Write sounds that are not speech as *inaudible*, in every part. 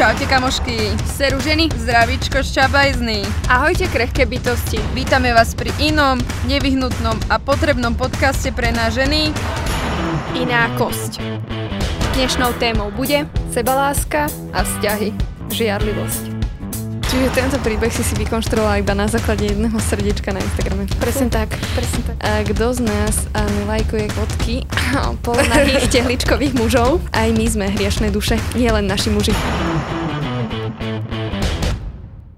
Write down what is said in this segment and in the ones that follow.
Čaute kamošky, seru ženy, zdravíčko šťabajzný. Ahojte krehké bytosti. Vítame vás pri inom, nevyhnutnom a potrebnom podcaste pre nás ženy. Iná kosť. Dnešnou témou bude sebaláska a vzťahy, žiarlivosť. Čiže tento príbeh si si vykonštruovala iba na základe jedného srdiečka na Instagrame. Presne tak, presne tak. A kto z nás a lajkuje fotky *laughs* polonahých tehličkových mužov? Aj my sme hriešne duše, nie len naši muži.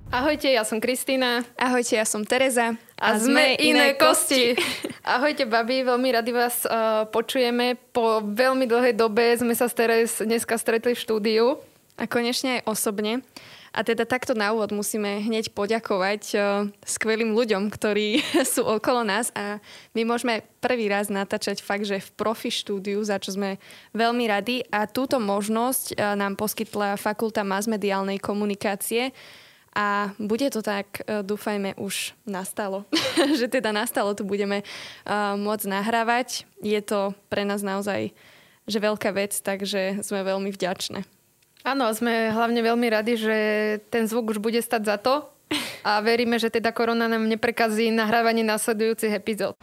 Ahojte, ja som Kristýna. Ahojte, ja som Tereza. A, a sme iné kosti. *laughs* Ahojte, babi, veľmi radi vás uh, počujeme. Po veľmi dlhej dobe sme sa s Terez dneska stretli v štúdiu. A konečne aj osobne. A teda takto na úvod musíme hneď poďakovať uh, skvelým ľuďom, ktorí *laughs* sú okolo nás a my môžeme prvý raz natáčať fakt, že v profi štúdiu, za čo sme veľmi radi a túto možnosť uh, nám poskytla Fakulta masmediálnej komunikácie, a bude to tak, e, dúfajme, už nastalo. *laughs* že teda nastalo, tu budeme môcť nahrávať. Je to pre nás naozaj že veľká vec, takže sme veľmi vďačné. Áno, sme hlavne veľmi radi, že ten zvuk už bude stať za to a veríme, že teda korona nám neprekazí nahrávanie následujúcich epizód.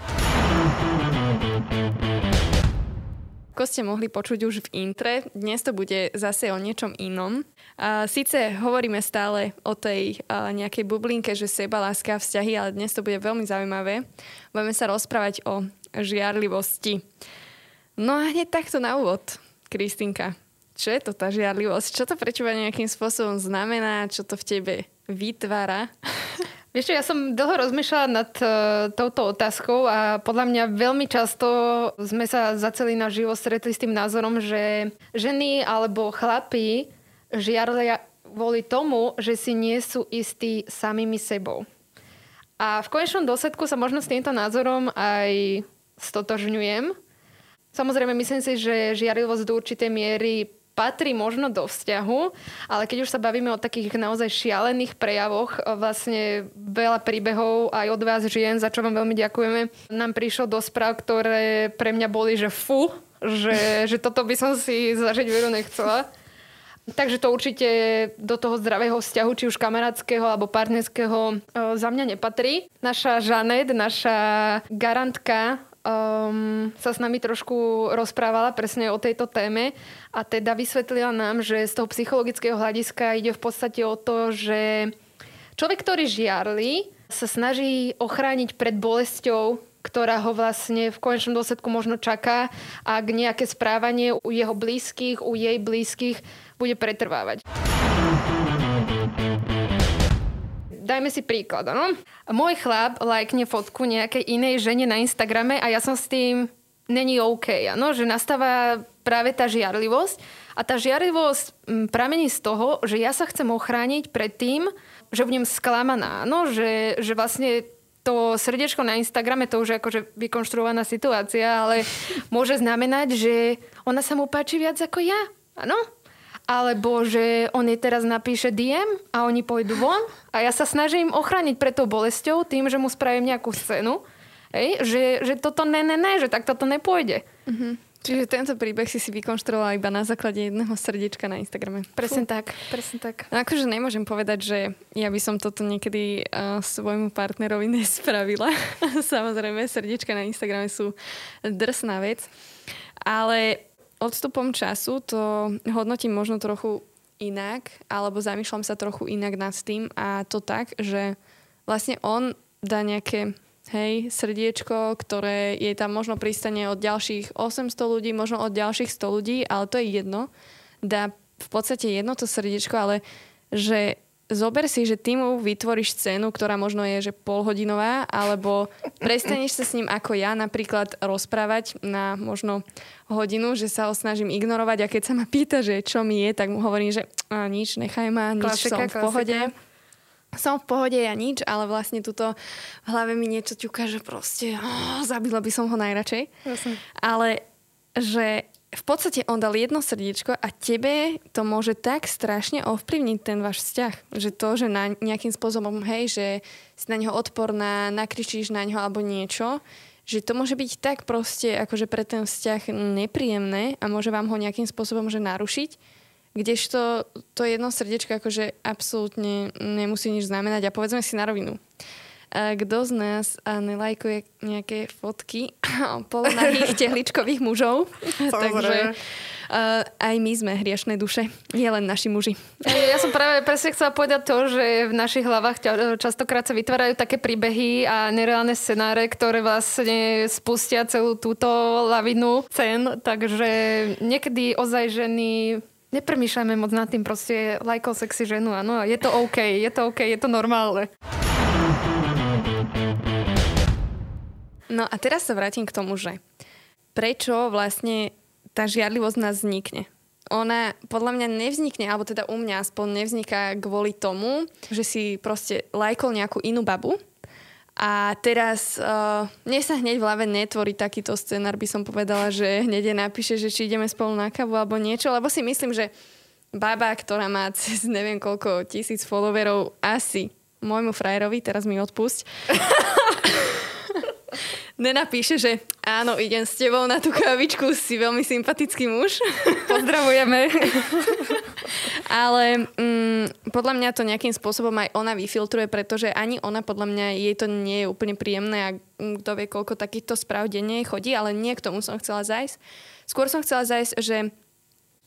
Ako ste mohli počuť už v intre, dnes to bude zase o niečom inom. A síce hovoríme stále o tej nejakej bublinke, že seba, láska, vzťahy, ale dnes to bude veľmi zaujímavé. Budeme sa rozprávať o žiarlivosti. No a hneď takto na úvod, Kristinka. Čo je to tá žiarlivosť? Čo to pre teba nejakým spôsobom znamená? Čo to v tebe vytvára? *laughs* Vieš čo, ja som dlho rozmýšľala nad uh, touto otázkou a podľa mňa veľmi často sme sa za celý náš život stretli s tým názorom, že ženy alebo chlapí žiarlia kvôli tomu, že si nie sú istí samými sebou. A v konečnom dôsledku sa možno s týmto názorom aj stotožňujem. Samozrejme, myslím si, že žiarlivosť do určitej miery patrí možno do vzťahu, ale keď už sa bavíme o takých naozaj šialených prejavoch, vlastne veľa príbehov aj od vás žien, za čo vám veľmi ďakujeme, nám prišlo do správ, ktoré pre mňa boli, že fu, že, *laughs* že toto by som si zažiť veru nechcela. Takže to určite do toho zdravého vzťahu, či už kamarátskeho alebo partnerského, za mňa nepatrí. Naša Žanet, naša garantka um, sa s nami trošku rozprávala presne o tejto téme a teda vysvetlila nám, že z toho psychologického hľadiska ide v podstate o to, že človek, ktorý žiarli, sa snaží ochrániť pred bolesťou, ktorá ho vlastne v konečnom dôsledku možno čaká, ak nejaké správanie u jeho blízkych, u jej blízkych bude pretrvávať. Dajme si príklad, no? Môj chlap lajkne fotku nejakej inej žene na Instagrame a ja som s tým není OK, ano? že nastáva práve tá žiarlivosť a tá žiarlivosť mm, pramení z toho, že ja sa chcem ochrániť pred tým, že budem sklamaná, no? že, že vlastne to srdiečko na Instagrame, to už je akože vykonštruovaná situácia, ale môže znamenať, že ona sa mu páči viac ako ja. Áno? Alebo že on jej teraz napíše DM a oni pôjdu von a ja sa snažím ochrániť pred tou bolesťou tým, že mu spravím nejakú scénu, hej, že, že toto ne, ne, ne, že tak toto nepôjde. Mm-hmm. Čiže tento príbeh si si vykonštruovala iba na základe jedného srdiečka na Instagrame. Presne Fú. tak, presne tak. No akože nemôžem povedať, že ja by som toto niekedy uh, svojmu partnerovi *laughs* nespravila. Samozrejme, srdiečka na Instagrame sú drsná vec. Ale odstupom času to hodnotím možno trochu inak, alebo zamýšľam sa trochu inak nad tým a to tak, že vlastne on dá nejaké hej, srdiečko, ktoré je tam možno pristane od ďalších 800 ľudí, možno od ďalších 100 ľudí, ale to je jedno. Dá v podstate jedno to srdiečko, ale že zober si, že ty mu vytvoríš scénu, ktorá možno je že polhodinová, alebo prestaneš sa s ním ako ja napríklad rozprávať na možno hodinu, že sa ho snažím ignorovať a keď sa ma pýta, že čo mi je, tak mu hovorím, že a, nič, nechaj ma, nič, klasika, som v pohode. Klasika. Som v pohode, ja nič, ale vlastne tuto v hlave mi niečo ťuká, že proste oh, zabila by som ho najradšej. Jasne. Ale že v podstate on dal jedno srdiečko a tebe to môže tak strašne ovplyvniť ten váš vzťah. Že to, že na nejakým spôsobom, hej, že si na neho odporná, nakričíš na neho alebo niečo, že to môže byť tak proste akože pre ten vzťah nepríjemné a môže vám ho nejakým spôsobom že narušiť, Kdežto to jedno srdiečko akože absolútne nemusí nič znamenať a povedzme si na rovinu. Kto z nás nelajkuje nejaké fotky *laughs* polonahých tehličkových mužov? *laughs* Takže Uh, aj my sme hriešné duše, nie len naši muži. Ja som práve presne chcela povedať to, že v našich hlavách častokrát sa vytvárajú také príbehy a nereálne scenáre, ktoré vlastne spustia celú túto lavinu cen, takže niekedy ozaj ženy nepremýšľajme moc nad tým, proste lajkol sexy ženu, áno, je to OK, je to OK, je to normálne. No a teraz sa vrátim k tomu, že prečo vlastne tá žiarlivosť nás vznikne. Ona podľa mňa nevznikne, alebo teda u mňa aspoň nevzniká kvôli tomu, že si proste lajkol nejakú inú babu a teraz uh, mne sa hneď v hlave netvorí takýto scenár, by som povedala, že hneď napíše, že či ideme spolu na kavu alebo niečo, lebo si myslím, že baba, ktorá má cez neviem koľko tisíc followerov, asi môjmu frajerovi, teraz mi odpusť, *laughs* nenapíše, že áno, idem s tebou na tú kávičku, si veľmi sympatický muž. Pozdravujeme. Ale mm, podľa mňa to nejakým spôsobom aj ona vyfiltruje, pretože ani ona podľa mňa jej to nie je úplne príjemné a kto vie, koľko takýchto správ denne chodí, ale nie k tomu som chcela zajsť. Skôr som chcela zajsť, že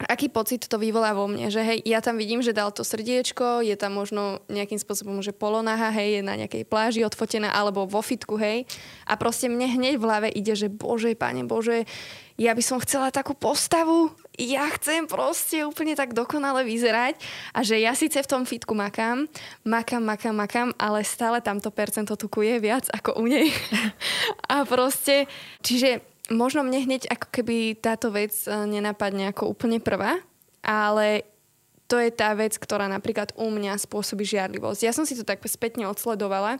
aký pocit to vyvolá vo mne, že hej, ja tam vidím, že dal to srdiečko, je tam možno nejakým spôsobom, že polonaha, hej, je na nejakej pláži odfotená, alebo vo fitku, hej. A proste mne hneď v hlave ide, že bože, pane Bože, ja by som chcela takú postavu, ja chcem proste úplne tak dokonale vyzerať a že ja síce v tom fitku makám, makám, makám, makám, ale stále tamto percento tuku je viac ako u nej. *laughs* a proste, čiže možno mne hneď ako keby táto vec e, nenapadne ako úplne prvá, ale to je tá vec, ktorá napríklad u mňa spôsobí žiarlivosť. Ja som si to tak spätne odsledovala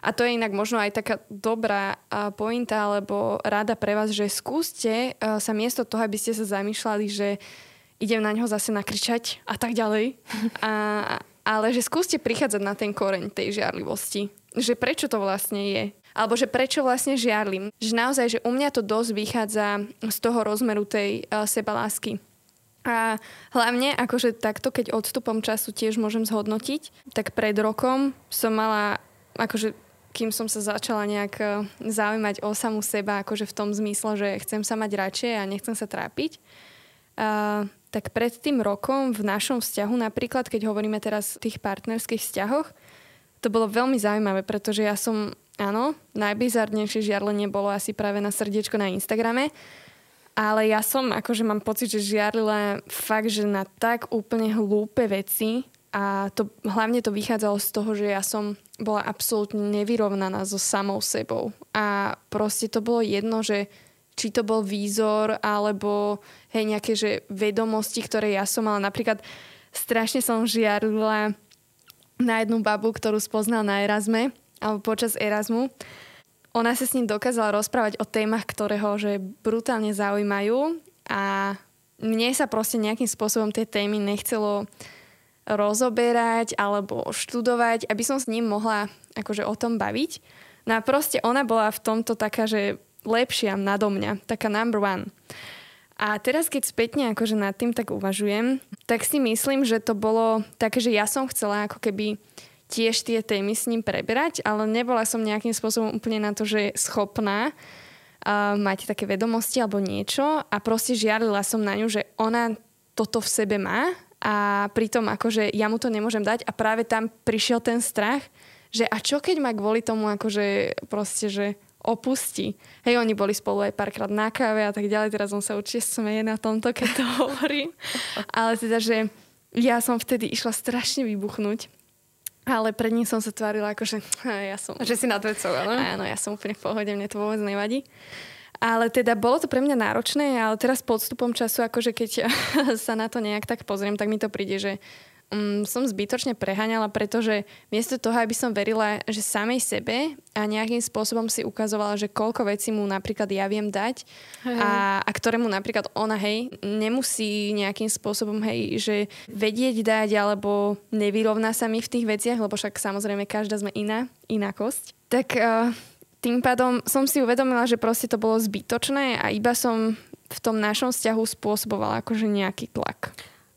a to je inak možno aj taká dobrá pointa alebo rada pre vás, že skúste e, sa miesto toho, aby ste sa zamýšľali, že idem na ňo zase nakričať a tak ďalej, a, ale že skúste prichádzať na ten koreň tej žiarlivosti. Že prečo to vlastne je alebo že prečo vlastne žiarlim. Že naozaj, že u mňa to dosť vychádza z toho rozmeru tej uh, sebalásky. A hlavne, akože takto, keď odstupom času tiež môžem zhodnotiť, tak pred rokom som mala, akože kým som sa začala nejak e, zaujímať o samú seba, akože v tom zmysle, že chcem sa mať radšej a nechcem sa trápiť, uh, tak pred tým rokom v našom vzťahu, napríklad keď hovoríme teraz o tých partnerských vzťahoch, to bolo veľmi zaujímavé, pretože ja som Áno, najbizarnejšie žiarlenie bolo asi práve na srdiečko na Instagrame. Ale ja som, akože mám pocit, že žiarlila fakt, že na tak úplne hlúpe veci a to, hlavne to vychádzalo z toho, že ja som bola absolútne nevyrovnaná so samou sebou. A proste to bolo jedno, že či to bol výzor, alebo hej, nejaké že vedomosti, ktoré ja som mala. Napríklad strašne som žiarila na jednu babu, ktorú spoznal na Erasme alebo počas Erasmu. Ona sa s ním dokázala rozprávať o témach, ktoré ho že brutálne zaujímajú a mne sa proste nejakým spôsobom tie témy nechcelo rozoberať alebo študovať, aby som s ním mohla akože o tom baviť. No a proste ona bola v tomto taká, že lepšia nado mňa, taká number one. A teraz, keď spätne akože nad tým tak uvažujem, tak si myslím, že to bolo také, že ja som chcela ako keby tiež tie témy s ním preberať, ale nebola som nejakým spôsobom úplne na to, že schopná uh, mať také vedomosti alebo niečo a proste žiarila som na ňu, že ona toto v sebe má a pritom akože ja mu to nemôžem dať a práve tam prišiel ten strach, že a čo keď ma kvôli tomu akože proste, že opustí. Hej, oni boli spolu aj párkrát na káve a tak ďalej, teraz on sa určite smeje na tomto, keď to hovorím. *laughs* Ale teda, že ja som vtedy išla strašne vybuchnúť ale pred ním som sa tvárila ako, že *laughs* ja som... Že si nad vecou, áno? Áno, ja som úplne v pohode, mne to vôbec nevadí. Ale teda bolo to pre mňa náročné, ale teraz podstupom času, akože keď *laughs* sa na to nejak tak pozriem, tak mi to príde, že um, som zbytočne preháňala, pretože miesto toho, aby som verila, že samej sebe a nejakým spôsobom si ukazovala, že koľko vecí mu napríklad ja viem dať a, a ktorému napríklad ona, hej, nemusí nejakým spôsobom, hej, že vedieť dať alebo nevyrovná sa mi v tých veciach, lebo však samozrejme každá sme iná, inakosť. Tak uh, tým pádom som si uvedomila, že proste to bolo zbytočné a iba som v tom našom vzťahu spôsobovala akože nejaký tlak.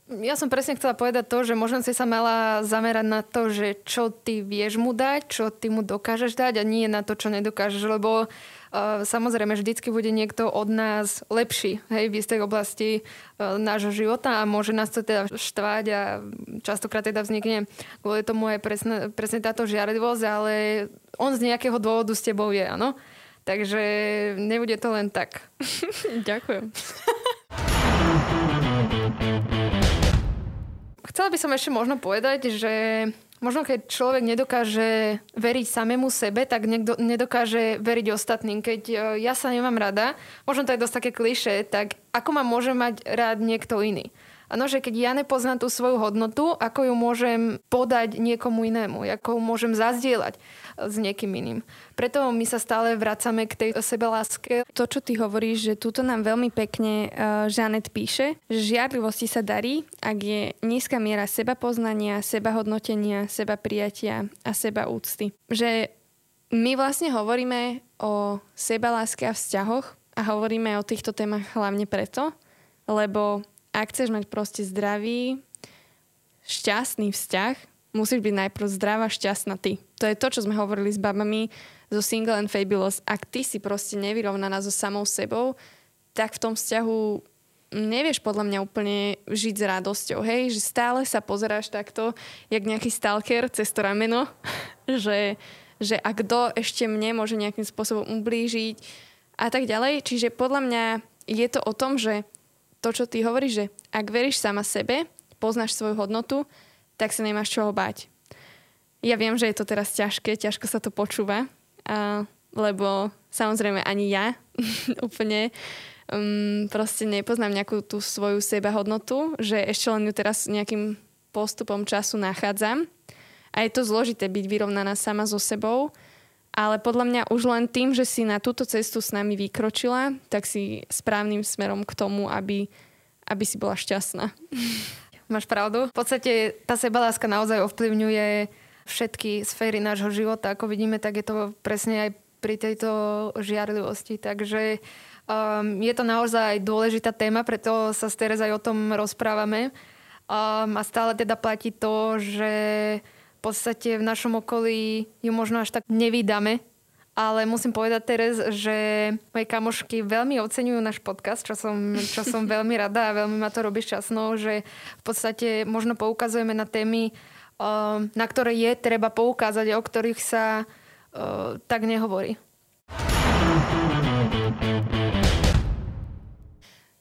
Ja som presne chcela povedať to, že možno si sa mala zamerať na to, že čo ty vieš mu dať, čo ty mu dokážeš dať a nie na to, čo nedokážeš, lebo uh, samozrejme vždycky bude niekto od nás lepší hej, v istej oblasti uh, nášho života a môže nás to teda štvať a častokrát teda vznikne kvôli tomu aj presne, presne táto žiarlivosť, ale on z nejakého dôvodu s tebou je, áno. Takže nebude to len tak. *laughs* Ďakujem. *laughs* Chcela by som ešte možno povedať, že možno keď človek nedokáže veriť samému sebe, tak niekto nedokáže veriť ostatným. Keď e, ja sa nemám rada, možno to je dosť také kliše, tak ako ma môže mať rád niekto iný? Áno, že keď ja nepoznám tú svoju hodnotu, ako ju môžem podať niekomu inému, ako ju môžem zazdieľať s niekým iným. Preto my sa stále vracame k tej sebeláske. To, čo ty hovoríš, že túto nám veľmi pekne uh, Žanet píše, že žiarlivosti sa darí, ak je nízka miera seba poznania, seba hodnotenia, seba prijatia a seba úcty. Že my vlastne hovoríme o sebaláske a vzťahoch a hovoríme o týchto témach hlavne preto, lebo ak chceš mať proste zdravý, šťastný vzťah, musíš byť najprv zdravá, šťastná ty. To je to, čo sme hovorili s babami zo Single and Fabulous. Ak ty si proste nevyrovnaná so samou sebou, tak v tom vzťahu nevieš podľa mňa úplne žiť s radosťou, hej? Že stále sa pozeráš takto, jak nejaký stalker cez to rameno, *laughs* že, že a kto ešte mne môže nejakým spôsobom ublížiť a tak ďalej. Čiže podľa mňa je to o tom, že to, čo ty hovoríš, že ak veríš sama sebe, poznáš svoju hodnotu, tak sa nemáš čoho báť. Ja viem, že je to teraz ťažké, ťažko sa to počúva, a, lebo samozrejme ani ja *laughs* úplne um, proste nepoznám nejakú tú svoju seba hodnotu, že ešte len ju teraz nejakým postupom času nachádzam. A je to zložité byť vyrovnaná sama so sebou, ale podľa mňa už len tým, že si na túto cestu s nami vykročila, tak si správnym smerom k tomu, aby, aby si bola šťastná. *laughs* Máš pravdu. V podstate tá sebaláska naozaj ovplyvňuje všetky sféry nášho života. Ako vidíme, tak je to presne aj pri tejto žiarlivosti. Takže um, je to naozaj dôležitá téma, preto sa s Terez aj o tom rozprávame. Um, a stále teda platí to, že podstate v našom okolí ju možno až tak nevydáme, ale musím povedať teraz, že moje kamošky veľmi oceňujú náš podcast, čo som, čo som *laughs* veľmi rada a veľmi ma to robí šťastnou, že v podstate možno poukazujeme na témy, um, na ktoré je treba poukázať a o ktorých sa uh, tak nehovorí.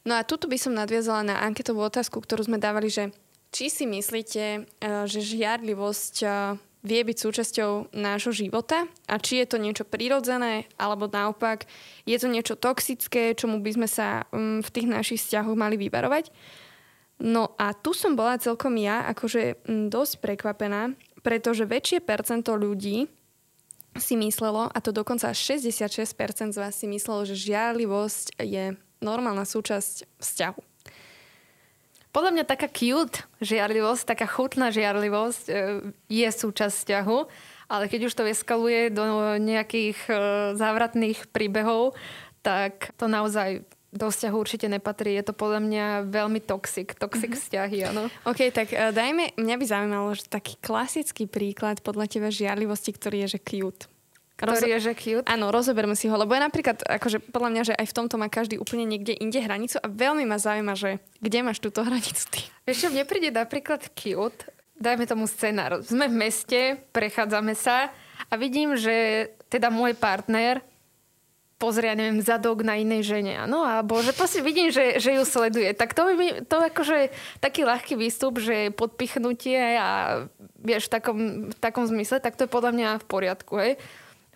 No a tuto by som nadviazala na anketovú otázku, ktorú sme dávali, že či si myslíte, eh, že žiarlivosť eh, vie byť súčasťou nášho života a či je to niečo prirodzené alebo naopak je to niečo toxické, čomu by sme sa mm, v tých našich vzťahoch mali vyvarovať. No a tu som bola celkom ja akože mm, dosť prekvapená, pretože väčšie percento ľudí si myslelo, a to dokonca až 66% z vás si myslelo, že žiarlivosť je normálna súčasť vzťahu. Podľa mňa taká cute žiarlivosť, taká chutná žiarlivosť e, je súčasť vzťahu, ale keď už to eskaluje do nejakých e, závratných príbehov, tak to naozaj do vzťahu určite nepatrí. Je to podľa mňa veľmi toxic, toxic mm-hmm. vzťahy, áno. OK, tak uh, dajme, mňa by zaujímalo, že taký klasický príklad podľa teba žiarlivosti, ktorý je, že cute. Ktorý je, že cute? Áno, rozoberme si ho, lebo je napríklad, akože podľa mňa, že aj v tomto má každý úplne niekde inde hranicu a veľmi ma zaujíma, že kde máš túto hranicu ty? Vieš čo, mne príde napríklad cute, dajme tomu scenár. Sme v meste, prechádzame sa a vidím, že teda môj partner pozrie, neviem, zadok na inej žene, áno, alebo že proste vidím, že, že ju sleduje. Tak to by to akože taký ľahký výstup, že podpichnutie a vieš, v takom, v takom zmysle, tak to je podľa mňa v poriadku, hej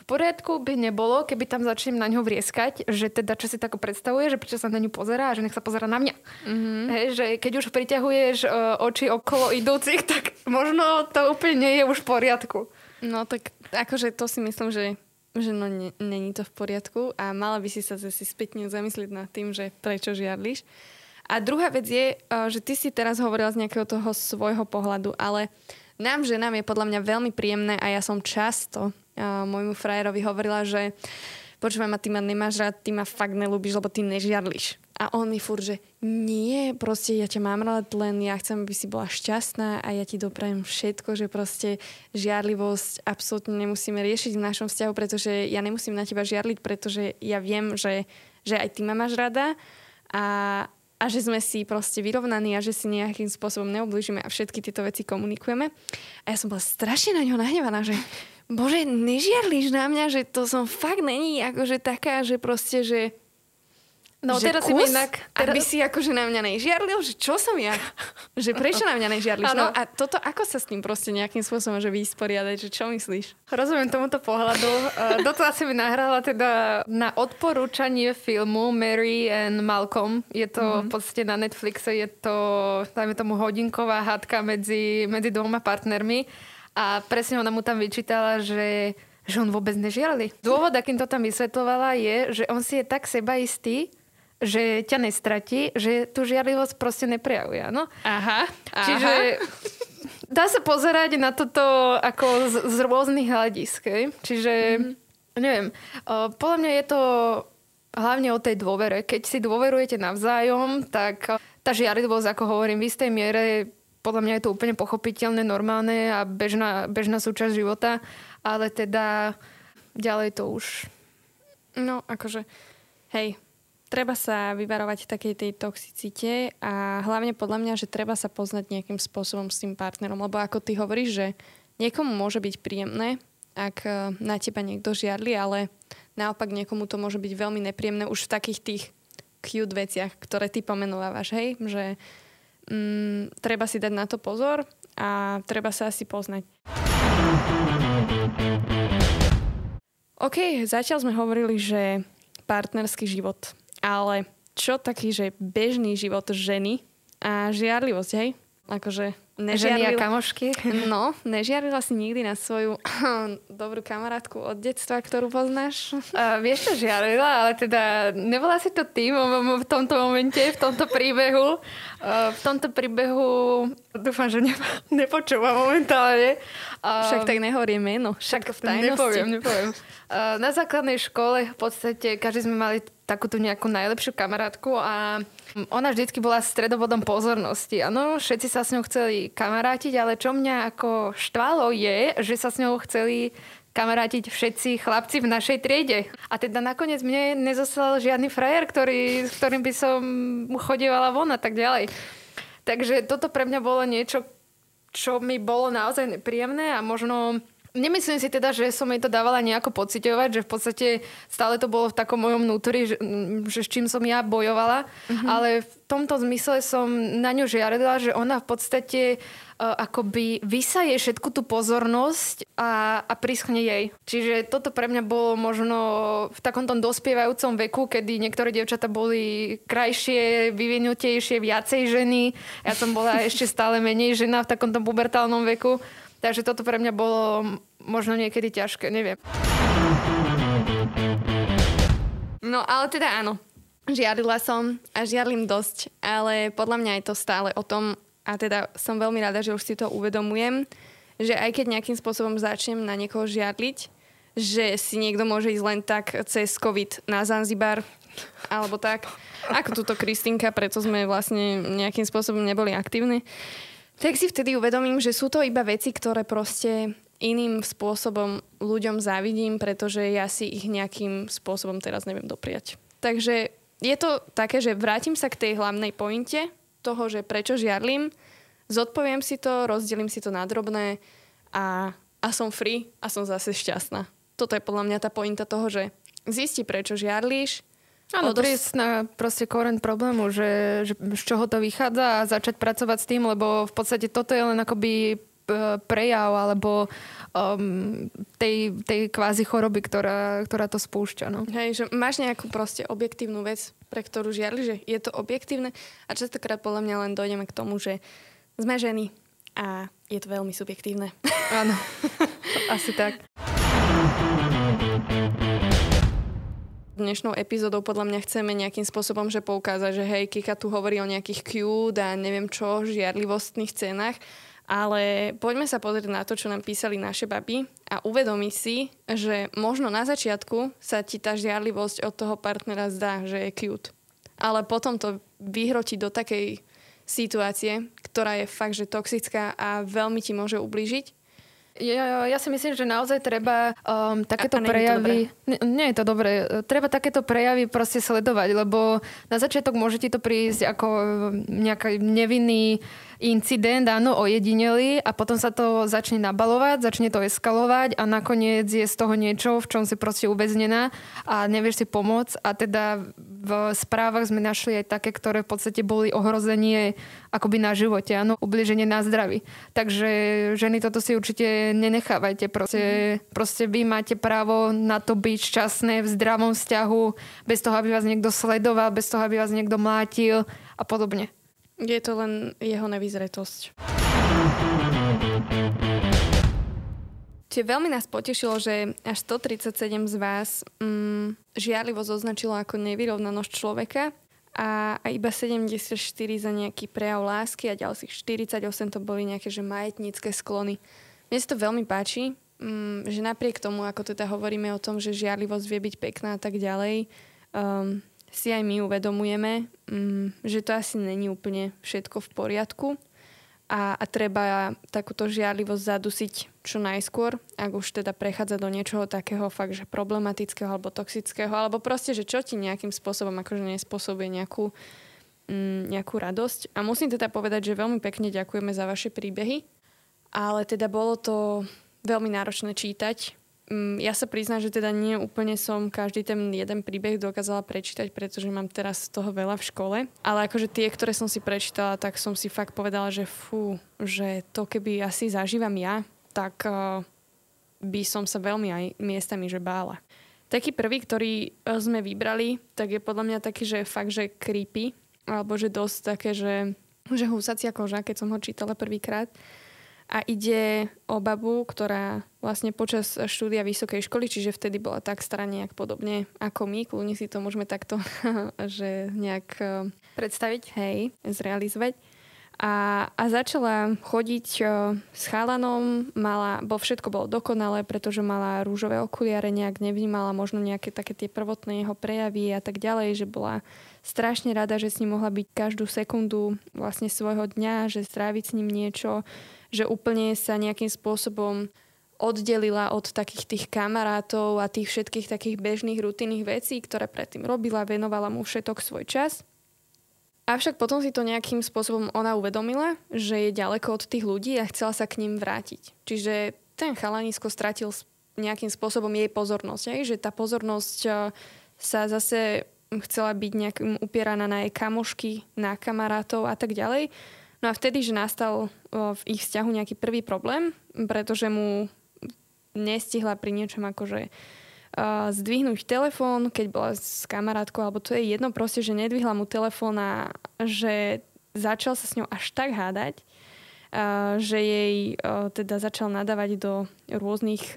poriadku by nebolo, keby tam začnem na ňo vrieskať, že teda čo si tako predstavuje, že prečo sa na ňu pozerá že nech sa pozera na mňa. Mm-hmm. Hej, že keď už priťahuješ uh, oči okolo idúcich, tak možno to úplne nie je už v poriadku. No tak akože to si myslím, že že no ne, není to v poriadku a mala by si sa zase spätne zamyslieť nad tým, že prečo žiadliš. A druhá vec je, že ty si teraz hovorila z nejakého toho svojho pohľadu, ale nám, ženám, je podľa mňa veľmi príjemné a ja som často môjmu frajerovi hovorila, že počúvaj ma, ty ma nemáš rád, ty ma fakt nelúbiš, lebo ty nežiarliš. A on mi furt, že nie, proste ja ťa mám rád, len ja chcem, aby si bola šťastná a ja ti doprajem všetko, že proste žiarlivosť absolútne nemusíme riešiť v našom vzťahu, pretože ja nemusím na teba žiarliť, pretože ja viem, že, že aj ty ma máš rada a, a že sme si proste vyrovnaní a že si nejakým spôsobom neoblížime a všetky tieto veci komunikujeme. A ja som bola strašne na ňo nahnevaná, že bože, nežiarliš na mňa, že to som fakt není akože taká, že proste, že No že teraz kus, si inak... Teraz... Aby si akože na mňa nežiarlil, že čo som ja? *laughs* že prečo na mňa nežiarliš? No a toto, ako sa s tým proste nejakým spôsobom že vysporiadať? Že čo myslíš? Rozumiem tomuto pohľadu. Uh, Doto asi mi nahrala teda na odporúčanie filmu Mary and Malcolm. Je to mm-hmm. v podstate na Netflixe, je to, dajme tomu, hodinková hádka medzi, medzi dvoma partnermi. A presne ona mu tam vyčítala, že že on vôbec nežiarli. Dôvod, akým to tam vysvetlovala, je, že on si je tak sebaistý, že ťa nestratí, že tú žiarlivosť proste neprejavuje, áno? Aha, aha. Čiže dá sa pozerať na toto ako z, z rôznych hľadisk. Čiže, mm-hmm. neviem, uh, podľa mňa je to hlavne o tej dôvere. Keď si dôverujete navzájom, tak tá žiarlivosť, ako hovorím, v istej miere podľa mňa je to úplne pochopiteľné, normálne a bežná, bežná súčasť života, ale teda ďalej to už... No, akože, hej, treba sa vyvarovať takej tej toxicite a hlavne podľa mňa, že treba sa poznať nejakým spôsobom s tým partnerom, lebo ako ty hovoríš, že niekomu môže byť príjemné, ak e, na teba niekto žiarli, ale naopak niekomu to môže byť veľmi nepríjemné už v takých tých cute veciach, ktoré ty pomenovávaš, hej, že mm, treba si dať na to pozor a treba sa asi poznať. OK, zatiaľ sme hovorili, že partnerský život ale čo taký, že bežný život ženy a žiarlivosť, hej? Akože nežiarlila... Ženy a kamošky. *laughs* No, nežiarlila si nikdy na svoju *laughs* dobrú kamarátku od detstva, ktorú poznáš? Uh, vieš, čo žiarlila, ale teda nebola si to tým v tomto momente, v tomto príbehu. Uh, v tomto príbehu dúfam, že ne, nepočúva momentálne. Uh, však tak nehovorí meno. Však v tajnosti. Nepoviem, nepoviem. Uh, na základnej škole v podstate každý sme mali takúto nejakú najlepšiu kamarátku a ona vždycky bola stredobodom pozornosti. Áno, všetci sa s ňou chceli kamarátiť, ale čo mňa ako štvalo je, že sa s ňou chceli kamarátiť všetci chlapci v našej triede. A teda nakoniec mne nezostal žiadny frajer, ktorý, s ktorým by som chodievala von a tak ďalej. Takže toto pre mňa bolo niečo, čo mi bolo naozaj nepríjemné a možno Nemyslím si teda, že som jej to dávala nejako pocitovať, že v podstate stále to bolo v takom mojom vnútri, že, že s čím som ja bojovala, mm-hmm. ale v tomto zmysle som na ňu žiarila, že ona v podstate uh, akoby vysaje všetku tú pozornosť a, a prischne jej. Čiže toto pre mňa bolo možno v takom tom dospievajúcom veku, kedy niektoré dievčata boli krajšie, vyvinutejšie, viacej ženy. Ja som bola ešte stále menej žena v takomto pubertálnom veku. Takže toto pre mňa bolo možno niekedy ťažké, neviem. No ale teda áno, žiarila som a žiarlim dosť, ale podľa mňa je to stále o tom, a teda som veľmi rada, že už si to uvedomujem, že aj keď nejakým spôsobom začnem na niekoho žiarliť, že si niekto môže ísť len tak cez COVID na Zanzibar, alebo tak, ako túto Kristinka, preto sme vlastne nejakým spôsobom neboli aktívni tak si vtedy uvedomím, že sú to iba veci, ktoré proste iným spôsobom ľuďom závidím, pretože ja si ich nejakým spôsobom teraz neviem dopriať. Takže je to také, že vrátim sa k tej hlavnej pointe toho, že prečo žiarlim, zodpoviem si to, rozdelím si to na drobné a, a som free a som zase šťastná. Toto je podľa mňa tá pointa toho, že zisti, prečo žiarlíš, Áno, prísť na proste koren problému, že, že z čoho to vychádza a začať pracovať s tým, lebo v podstate toto je len akoby e, prejav alebo um, tej, tej kvázi choroby, ktorá, ktorá to spúšťa. No. Hej, že máš nejakú proste objektívnu vec, pre ktorú žiarli, že je to objektívne a častokrát podľa mňa len dojdeme k tomu, že sme ženy a je to veľmi subjektívne. Áno, *laughs* asi tak. Dnešnou epizódou podľa mňa chceme nejakým spôsobom že poukázať, že hej, Kika tu hovorí o nejakých cute a neviem čo, žiarlivostných cenách, ale poďme sa pozrieť na to, čo nám písali naše baby a uvedomi si, že možno na začiatku sa ti tá žiarlivosť od toho partnera zdá, že je cute. ale potom to vyhroti do takej situácie, ktorá je fakt, že toxická a veľmi ti môže ublížiť. Ja, ja si myslím, že naozaj treba um, takéto a, a prejavy... Nie, nie je to dobré. Treba takéto prejavy proste sledovať, lebo na začiatok môže ti to prísť ako nejaký nevinný incident, áno, ojedineli a potom sa to začne nabalovať, začne to eskalovať a nakoniec je z toho niečo, v čom si proste uväznená a nevieš si pomôcť a teda v správach sme našli aj také, ktoré v podstate boli ohrozenie akoby na živote, áno, ubliženie na zdraví. Takže ženy toto si určite nenechávajte, proste, mm. proste vy máte právo na to byť šťastné v zdravom vzťahu, bez toho, aby vás niekto sledoval, bez toho, aby vás niekto mlátil a podobne. Je to len jeho nevyzretosť. Čiže veľmi nás potešilo, že až 137 z vás mm, žiarlivosť označilo ako nevyrovnanosť človeka a, a iba 74 za nejaký prejav lásky a ďalších 48 to boli nejaké že majetnícke sklony. Mne sa to veľmi páči, mm, že napriek tomu, ako teda hovoríme o tom, že žiarlivosť vie byť pekná a tak ďalej, um, si aj my uvedomujeme, mm, že to asi není úplne všetko v poriadku a, a treba takúto žiarlivosť zadusiť čo najskôr, ak už teda prechádza do niečoho takého fakt, že problematického alebo toxického, alebo proste, že čo ti nejakým spôsobom akože nespôsobuje nejakú, mm, nejakú radosť. A musím teda povedať, že veľmi pekne ďakujeme za vaše príbehy, ale teda bolo to veľmi náročné čítať ja sa priznám, že teda nie úplne som každý ten jeden príbeh dokázala prečítať, pretože mám teraz toho veľa v škole. Ale akože tie, ktoré som si prečítala, tak som si fakt povedala, že fú, že to keby asi zažívam ja, tak uh, by som sa veľmi aj miestami že bála. Taký prvý, ktorý eh, sme vybrali, tak je podľa mňa taký, že fakt, že creepy, alebo že dosť také, že, že husacia koža, keď som ho čítala prvýkrát a ide o babu, ktorá vlastne počas štúdia vysokej školy, čiže vtedy bola tak stará nejak podobne ako my, kľudne si to môžeme takto *laughs* že nejak eh, predstaviť, hej, zrealizovať. A, a začala chodiť uh, s chalanom, mala, bo všetko bolo dokonalé, pretože mala rúžové okuliare, nejak nevnímala možno nejaké také tie prvotné jeho prejavy a tak ďalej, že bola strašne rada, že s ním mohla byť každú sekundu vlastne svojho dňa, že stráviť s ním niečo, že úplne sa nejakým spôsobom oddelila od takých tých kamarátov a tých všetkých takých bežných rutinných vecí, ktoré predtým robila, venovala mu všetok svoj čas. Avšak potom si to nejakým spôsobom ona uvedomila, že je ďaleko od tých ľudí a chcela sa k ním vrátiť. Čiže ten chalanisko stratil nejakým spôsobom jej pozornosť. Aj? Že tá pozornosť eh, sa zase chcela byť nejakým upieraná na jej kamošky, na kamarátov a tak ďalej. No a vtedy, že nastal v ich vzťahu nejaký prvý problém, pretože mu nestihla pri niečom akože zdvihnúť telefón, keď bola s kamarátkou, alebo to je jedno proste, že nedvihla mu telefón a že začal sa s ňou až tak hádať, že jej teda začal nadávať do rôznych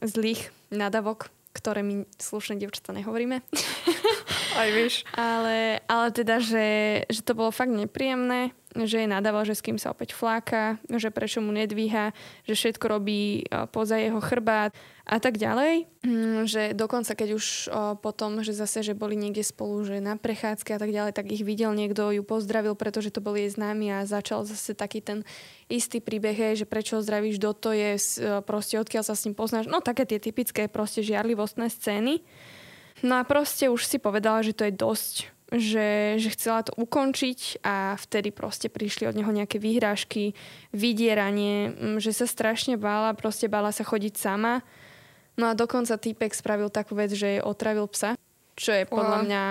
zlých nadavok, ktoré my slušné devčatá nehovoríme. *laughs* Aj vieš. ale, ale teda, že, že to bolo fakt nepríjemné že je nadával, že s kým sa opäť fláka, že prečo mu nedvíha, že všetko robí poza jeho chrbát a tak ďalej. Mm, že dokonca keď už potom, že zase, že boli niekde spolu, že na prechádzke a tak ďalej, tak ich videl niekto, ju pozdravil, pretože to bol jej známy a začal zase taký ten istý príbeh, že prečo ho zdravíš, do to je, proste odkiaľ sa s ním poznáš. No také tie typické proste žiarlivostné scény. No a proste už si povedala, že to je dosť že, že chcela to ukončiť a vtedy proste prišli od neho nejaké výhrážky, vydieranie, mm, že sa strašne bála, proste bála sa chodiť sama. No a dokonca týpek spravil takú vec, že otravil psa, čo je podľa wow. mňa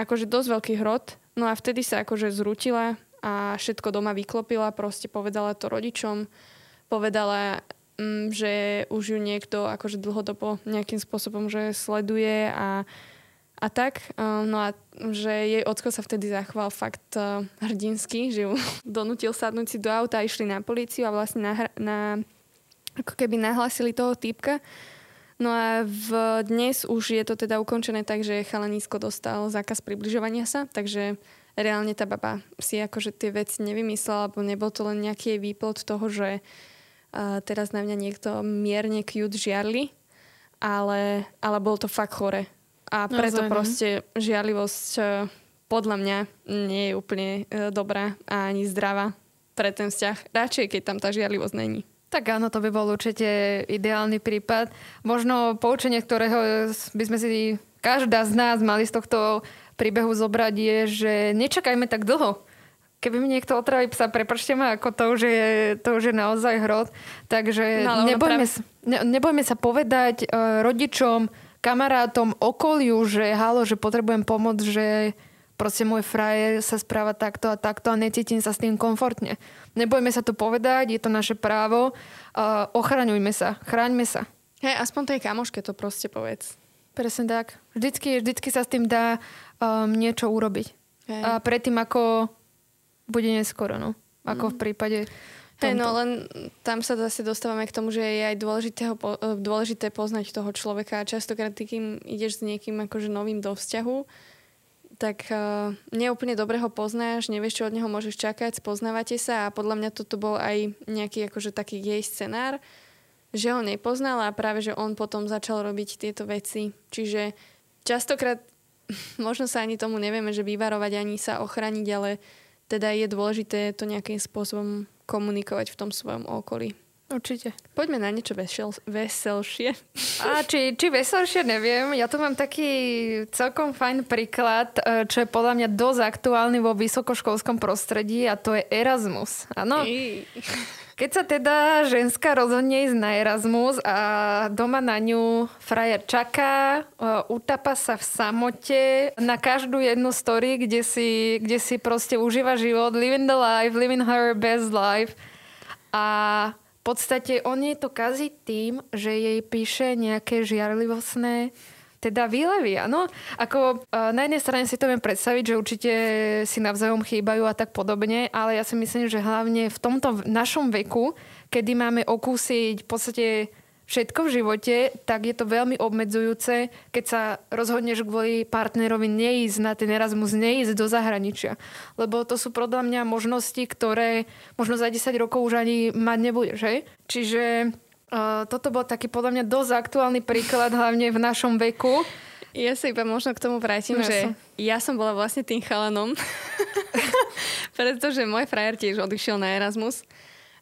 akože dosť veľký hrot. No a vtedy sa akože zrutila a všetko doma vyklopila, proste povedala to rodičom, povedala, že už ju niekto akože dlhodobo nejakým spôsobom že sleduje a a tak. No a že jej ocko sa vtedy zachoval fakt uh, hrdinsky, že ju *laughs* donútil sadnúť si do auta a išli na políciu a vlastne na, na ako keby nahlasili toho týpka. No a v, dnes už je to teda ukončené tak, že chalanisko dostal zákaz približovania sa, takže reálne tá baba si akože tie veci nevymyslela, alebo nebol to len nejaký výplod toho, že teraz na mňa niekto mierne cute žiarli, ale, ale bol to fakt chore a preto Naozaj, proste žiarlivosť e, podľa mňa nie je úplne e, dobrá a ani zdravá pre ten vzťah. Radšej, keď tam tá žiarlivosť není. Tak áno, to by bol určite ideálny prípad. Možno poučenie, ktorého by sme si každá z nás mali z tohto príbehu zobrať je, že nečakajme tak dlho. Keby mi niekto otraví psa, prepačte ma, ako to už je, to už je naozaj hrot. Takže no, nebojme, práve... ne, nebojme sa povedať uh, rodičom, kamarátom, okoliu, že halo, že potrebujem pomoc, že proste môj frajer sa správa takto a takto a necítim sa s tým komfortne. Nebojme sa to povedať, je to naše právo. Uh, ochraňujme sa, chráňme sa. Hej, aspoň tej kamoške to proste povedz. Presne tak. Vždycky, vždycky sa s tým dá um, niečo urobiť. Hej. A predtým, ako bude neskoro, no. Ako mm. v prípade Hej, no len tam sa zase dostávame k tomu, že je aj dôležité, dôležité poznať toho človeka a častokrát ty, kým ideš s niekým akože novým do vzťahu, tak uh, neúplne dobre ho poznáš, nevieš, čo od neho môžeš čakať, spoznávate sa a podľa mňa toto bol aj nejaký akože taký jej scenár, že ho nepoznala a práve, že on potom začal robiť tieto veci. Čiže častokrát *laughs* možno sa ani tomu nevieme, že vyvarovať, ani sa ochraniť, ale teda je dôležité to nejakým spôsobom komunikovať v tom svojom okolí. Určite. Poďme na niečo vesel, veselšie. A či, či veselšie, neviem. Ja tu mám taký celkom fajn príklad, e, čo je podľa mňa dosť aktuálny vo vysokoškolskom prostredí a to je Erasmus. Áno. Keď sa teda ženská rozhodne ísť na Erasmus a doma na ňu frajer čaká, e, utapa sa v samote na každú jednu story, kde si, kde si proste užíva život, living the life, living her best life. A v podstate on jej to kazí tým, že jej píše nejaké žiarlivostné teda výlevy, áno. Ako uh, na jednej strane si to viem predstaviť, že určite si navzájom chýbajú a tak podobne, ale ja si myslím, že hlavne v tomto našom veku, kedy máme okúsiť v podstate všetko v živote, tak je to veľmi obmedzujúce, keď sa rozhodneš kvôli partnerovi neísť na ten Erasmus, neísť do zahraničia. Lebo to sú podľa mňa možnosti, ktoré možno za 10 rokov už ani mať nebudeš. Čiže uh, toto bol taký podľa mňa dosť aktuálny príklad, hlavne v našom veku. Ja sa iba možno k tomu vrátim, no, že som. ja som bola vlastne tým chalanom, *laughs* pretože môj frajer tiež odišiel na Erasmus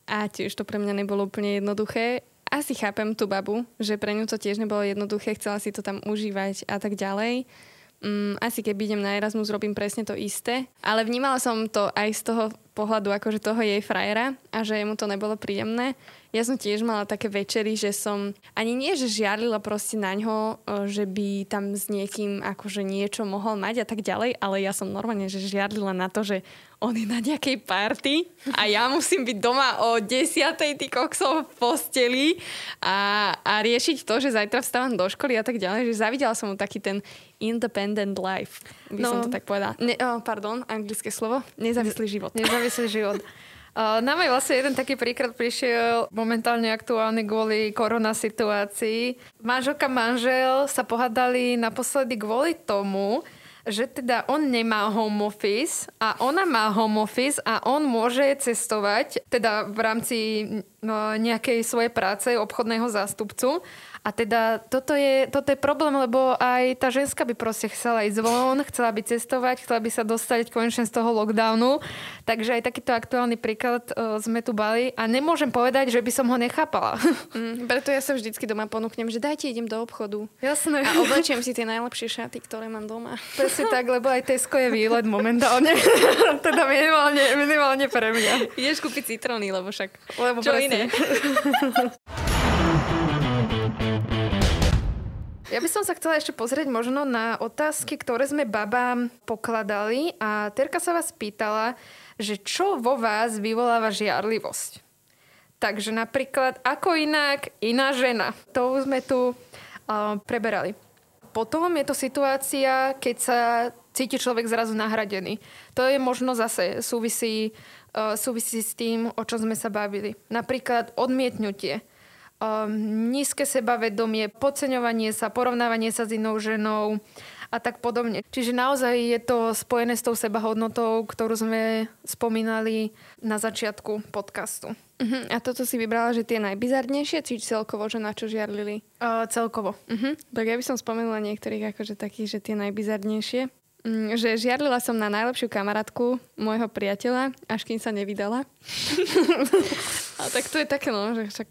a tiež to pre mňa nebolo úplne jednoduché asi chápem tú babu, že pre ňu to tiež nebolo jednoduché, chcela si to tam užívať a tak ďalej. Um, asi keď idem na Erasmus, robím presne to isté. Ale vnímala som to aj z toho pohľadu akože toho jej frajera a že mu to nebolo príjemné. Ja som tiež mala také večery, že som ani nie, že žiarlila proste na ňo, že by tam s niekým akože niečo mohol mať a tak ďalej, ale ja som normálne, že žiarlila na to, že on je na nejakej party a ja musím byť doma o desiatej ty koksov v posteli a, a riešiť to, že zajtra vstávam do školy a tak ďalej, že zavidela som mu taký ten independent life, by no. som to tak povedala. Ne, oh, pardon, anglické slovo. Nezávislý život. Nezávislý život. *laughs* Uh, nám aj vlastne jeden taký príklad prišiel momentálne aktuálny kvôli korona situácii. Manželka manžel sa pohádali naposledy kvôli tomu, že teda on nemá home office a ona má home office a on môže cestovať teda v rámci no, nejakej svojej práce obchodného zástupcu a teda toto je, toto je problém, lebo aj tá ženská by proste chcela ísť von, chcela by cestovať, chcela by sa dostať konečne z toho lockdownu. Takže aj takýto aktuálny príklad uh, sme tu bali a nemôžem povedať, že by som ho nechápala. *laughs* Mm, preto ja sa vždycky doma ponúknem, že dajte, idem do obchodu. Jasné. A oblečiem si tie najlepšie šaty, ktoré mám doma. Presne tak, lebo aj Tesco je výlet *laughs* momentálne. *laughs* teda minimálne, minimálne pre mňa. Ideš kúpiť citróny, lebo však lebo čo presne. iné. Ja by som sa chcela ešte pozrieť možno na otázky, ktoré sme babám pokladali a Terka sa vás pýtala, že čo vo vás vyvoláva žiarlivosť. Takže napríklad, ako inak iná žena. To sme tu uh, preberali. Potom je to situácia, keď sa cíti človek zrazu nahradený. To je možno zase súvisí, uh, súvisí s tým, o čom sme sa bavili. Napríklad odmietnutie um, nízke sebavedomie, podceňovanie sa, porovnávanie sa s inou ženou a tak podobne. Čiže naozaj je to spojené s tou sebahodnotou, ktorú sme spomínali na začiatku podcastu. Uh-huh. A toto si vybrala, že tie najbizarnejšie, či celkovo, že na čo žiarlili? Uh, celkovo. Uh-huh. Tak ja by som spomenula niektorých akože takých, že tie najbizarnejšie. Mm, že žiarlila som na najlepšiu kamarátku môjho priateľa, až kým sa nevydala. *laughs* a tak to je také, no, že však...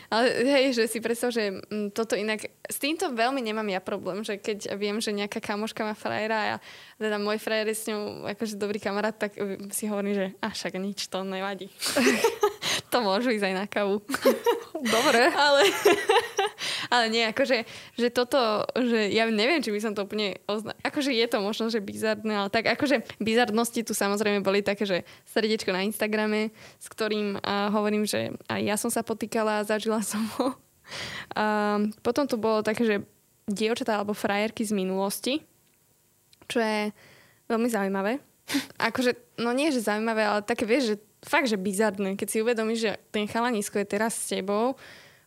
ale hej, že si predstav, že m, toto inak... S týmto veľmi nemám ja problém, že keď viem, že nejaká kamoška má frajera a teda môj frajer je s ňou akože dobrý kamarát, tak si hovorím, že a však nič, to nevadí. *laughs* to môžu ísť aj na kavu. *laughs* Dobre. ale, *laughs* ale nie, akože že toto, že ja neviem, či by som to úplne ozna... Akože je to možno, že bizarné, ale tak akože bizarnosti tu samozrejme boli také, že srdiečko na Instagrame, s ktorým uh, hovorím, že aj ja som sa potýkala a zažila som ho. A potom tu bolo také, že dievčatá alebo frajerky z minulosti, čo je veľmi zaujímavé. *laughs* Akože, no nie, že zaujímavé, ale také vieš, že fakt, že bizarné, keď si uvedomíš, že ten chalanisko je teraz s tebou,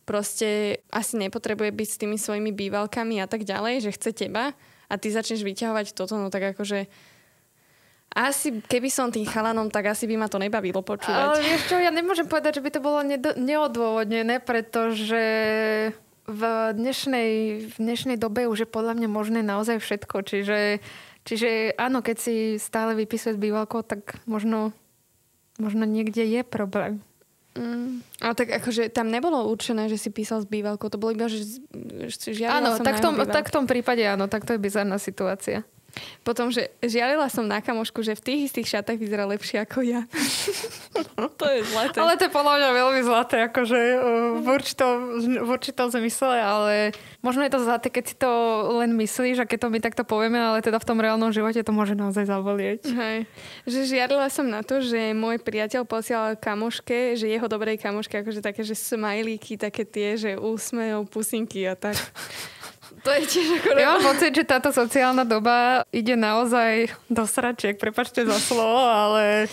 proste asi nepotrebuje byť s tými svojimi bývalkami a tak ďalej, že chce teba a ty začneš vyťahovať toto, no tak akože asi keby som tým chalanom, tak asi by ma to nebavilo počúvať. Ale vieš čo, ja nemôžem povedať, že by to bolo nedo- neodôvodnené, pretože v dnešnej, v dnešnej dobe už je podľa mňa možné naozaj všetko. Čiže, čiže áno, keď si stále vypisuje s bývalkou, tak možno Možno niekde je problém. Mm. Ale tak akože tam nebolo určené, že si písal s bývalkou, to bolo iba, že, že Áno, tak, tom, tak v tom prípade áno, tak to je bizarná situácia. Potom, že žialila som na kamošku, že v tých istých šatách vyzerá lepšie ako ja. *laughs* to je zlaté. Ale to je podľa mňa veľmi zlaté, akože v určitom, v určitom zmysle, ale možno je to zlaté, keď si to len myslíš a keď to my takto povieme, ale teda v tom reálnom živote to môže naozaj zabolieť. Hej. Že žiarila som na to, že môj priateľ posielal kamoške, že jeho dobrej kamoške, akože také, že smajlíky, také tie, že úsmev, pusinky a tak. *laughs* To je tiež ako... Ja mám pocit, že táto sociálna doba ide naozaj do sračiek. Prepačte za slovo, ale...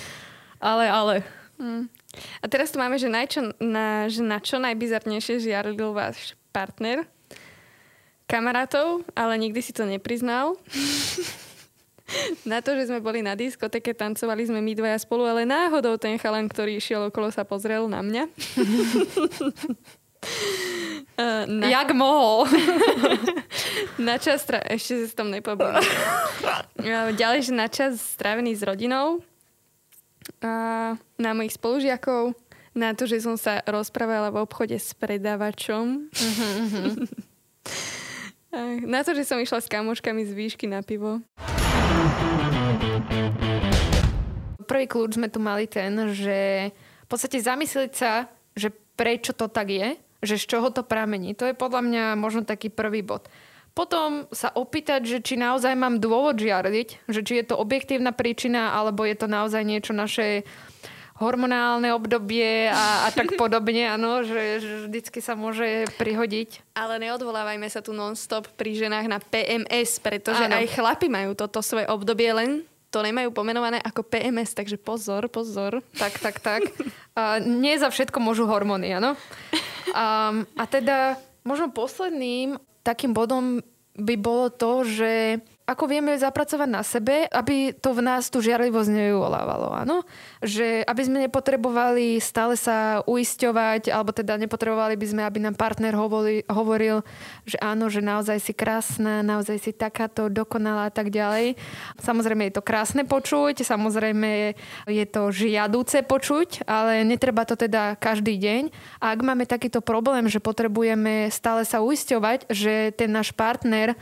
Ale, ale. Mm. A teraz tu máme, že, najčo, na, že na čo najbizarnejšie žiarlil váš partner. Kamarátov, ale nikdy si to nepriznal. *laughs* na to, že sme boli na diskoteke, tancovali sme my dvaja spolu, ale náhodou ten chalan, ktorý išiel okolo, sa pozrel na mňa. *laughs* Uh, na... Jak mohol? *laughs* na čas, tra... ešte sa tam nepobudil. Ďalej, že na čas strávený s rodinou, uh, na mojich spolužiakov, na to, že som sa rozprávala v obchode s predávačom. Uh-huh, *laughs* na to, že som išla s kamoškami z výšky na pivo. Prvý kľúč sme tu mali ten, že v podstate zamyslieť sa, že prečo to tak je že z čoho to pramení. To je podľa mňa možno taký prvý bod. Potom sa opýtať, že či naozaj mám dôvod žiarliť, že či je to objektívna príčina, alebo je to naozaj niečo naše hormonálne obdobie a, a tak *laughs* podobne, áno, že, že vždycky sa môže prihodiť. Ale neodvolávajme sa tu non-stop pri ženách na PMS, pretože áno. aj chlapi majú toto svoje obdobie, len to nemajú pomenované ako PMS, takže pozor, pozor. Tak, tak, tak. A nie za všetko môžu hormóny, áno? A, a teda možno posledným takým bodom by bolo to, že ako vieme zapracovať na sebe, aby to v nás tú žiarlivosť nevyvolávalo, áno? Že aby sme nepotrebovali stále sa uisťovať, alebo teda nepotrebovali by sme, aby nám partner hovoril, hovoril, že áno, že naozaj si krásna, naozaj si takáto dokonalá a tak ďalej. Samozrejme je to krásne počuť, samozrejme je to žiaduce počuť, ale netreba to teda každý deň. A ak máme takýto problém, že potrebujeme stále sa uisťovať, že ten náš partner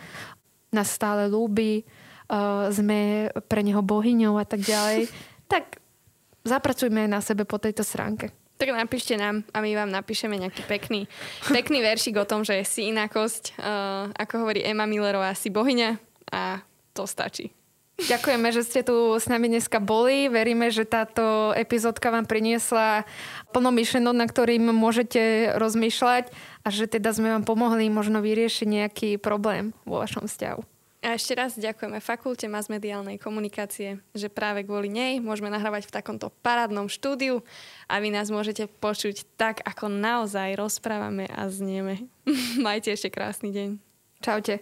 nás stále ľúbi, uh, sme pre neho bohyňou a tak ďalej, *laughs* tak zapracujme na sebe po tejto stránke. Tak napíšte nám a my vám napíšeme nejaký pekný, pekný veršik o tom, že si inakosť, uh, ako hovorí Emma Millerová, si bohyňa a to stačí. Ďakujeme, že ste tu s nami dneska boli. Veríme, že táto epizódka vám priniesla plno myšlenok, na ktorým môžete rozmýšľať a že teda sme vám pomohli možno vyriešiť nejaký problém vo vašom vzťahu. A ešte raz ďakujeme Fakulte masmediálnej komunikácie, že práve kvôli nej môžeme nahrávať v takomto parádnom štúdiu a vy nás môžete počuť tak, ako naozaj rozprávame a znieme. *laughs* Majte ešte krásny deň. Čaute.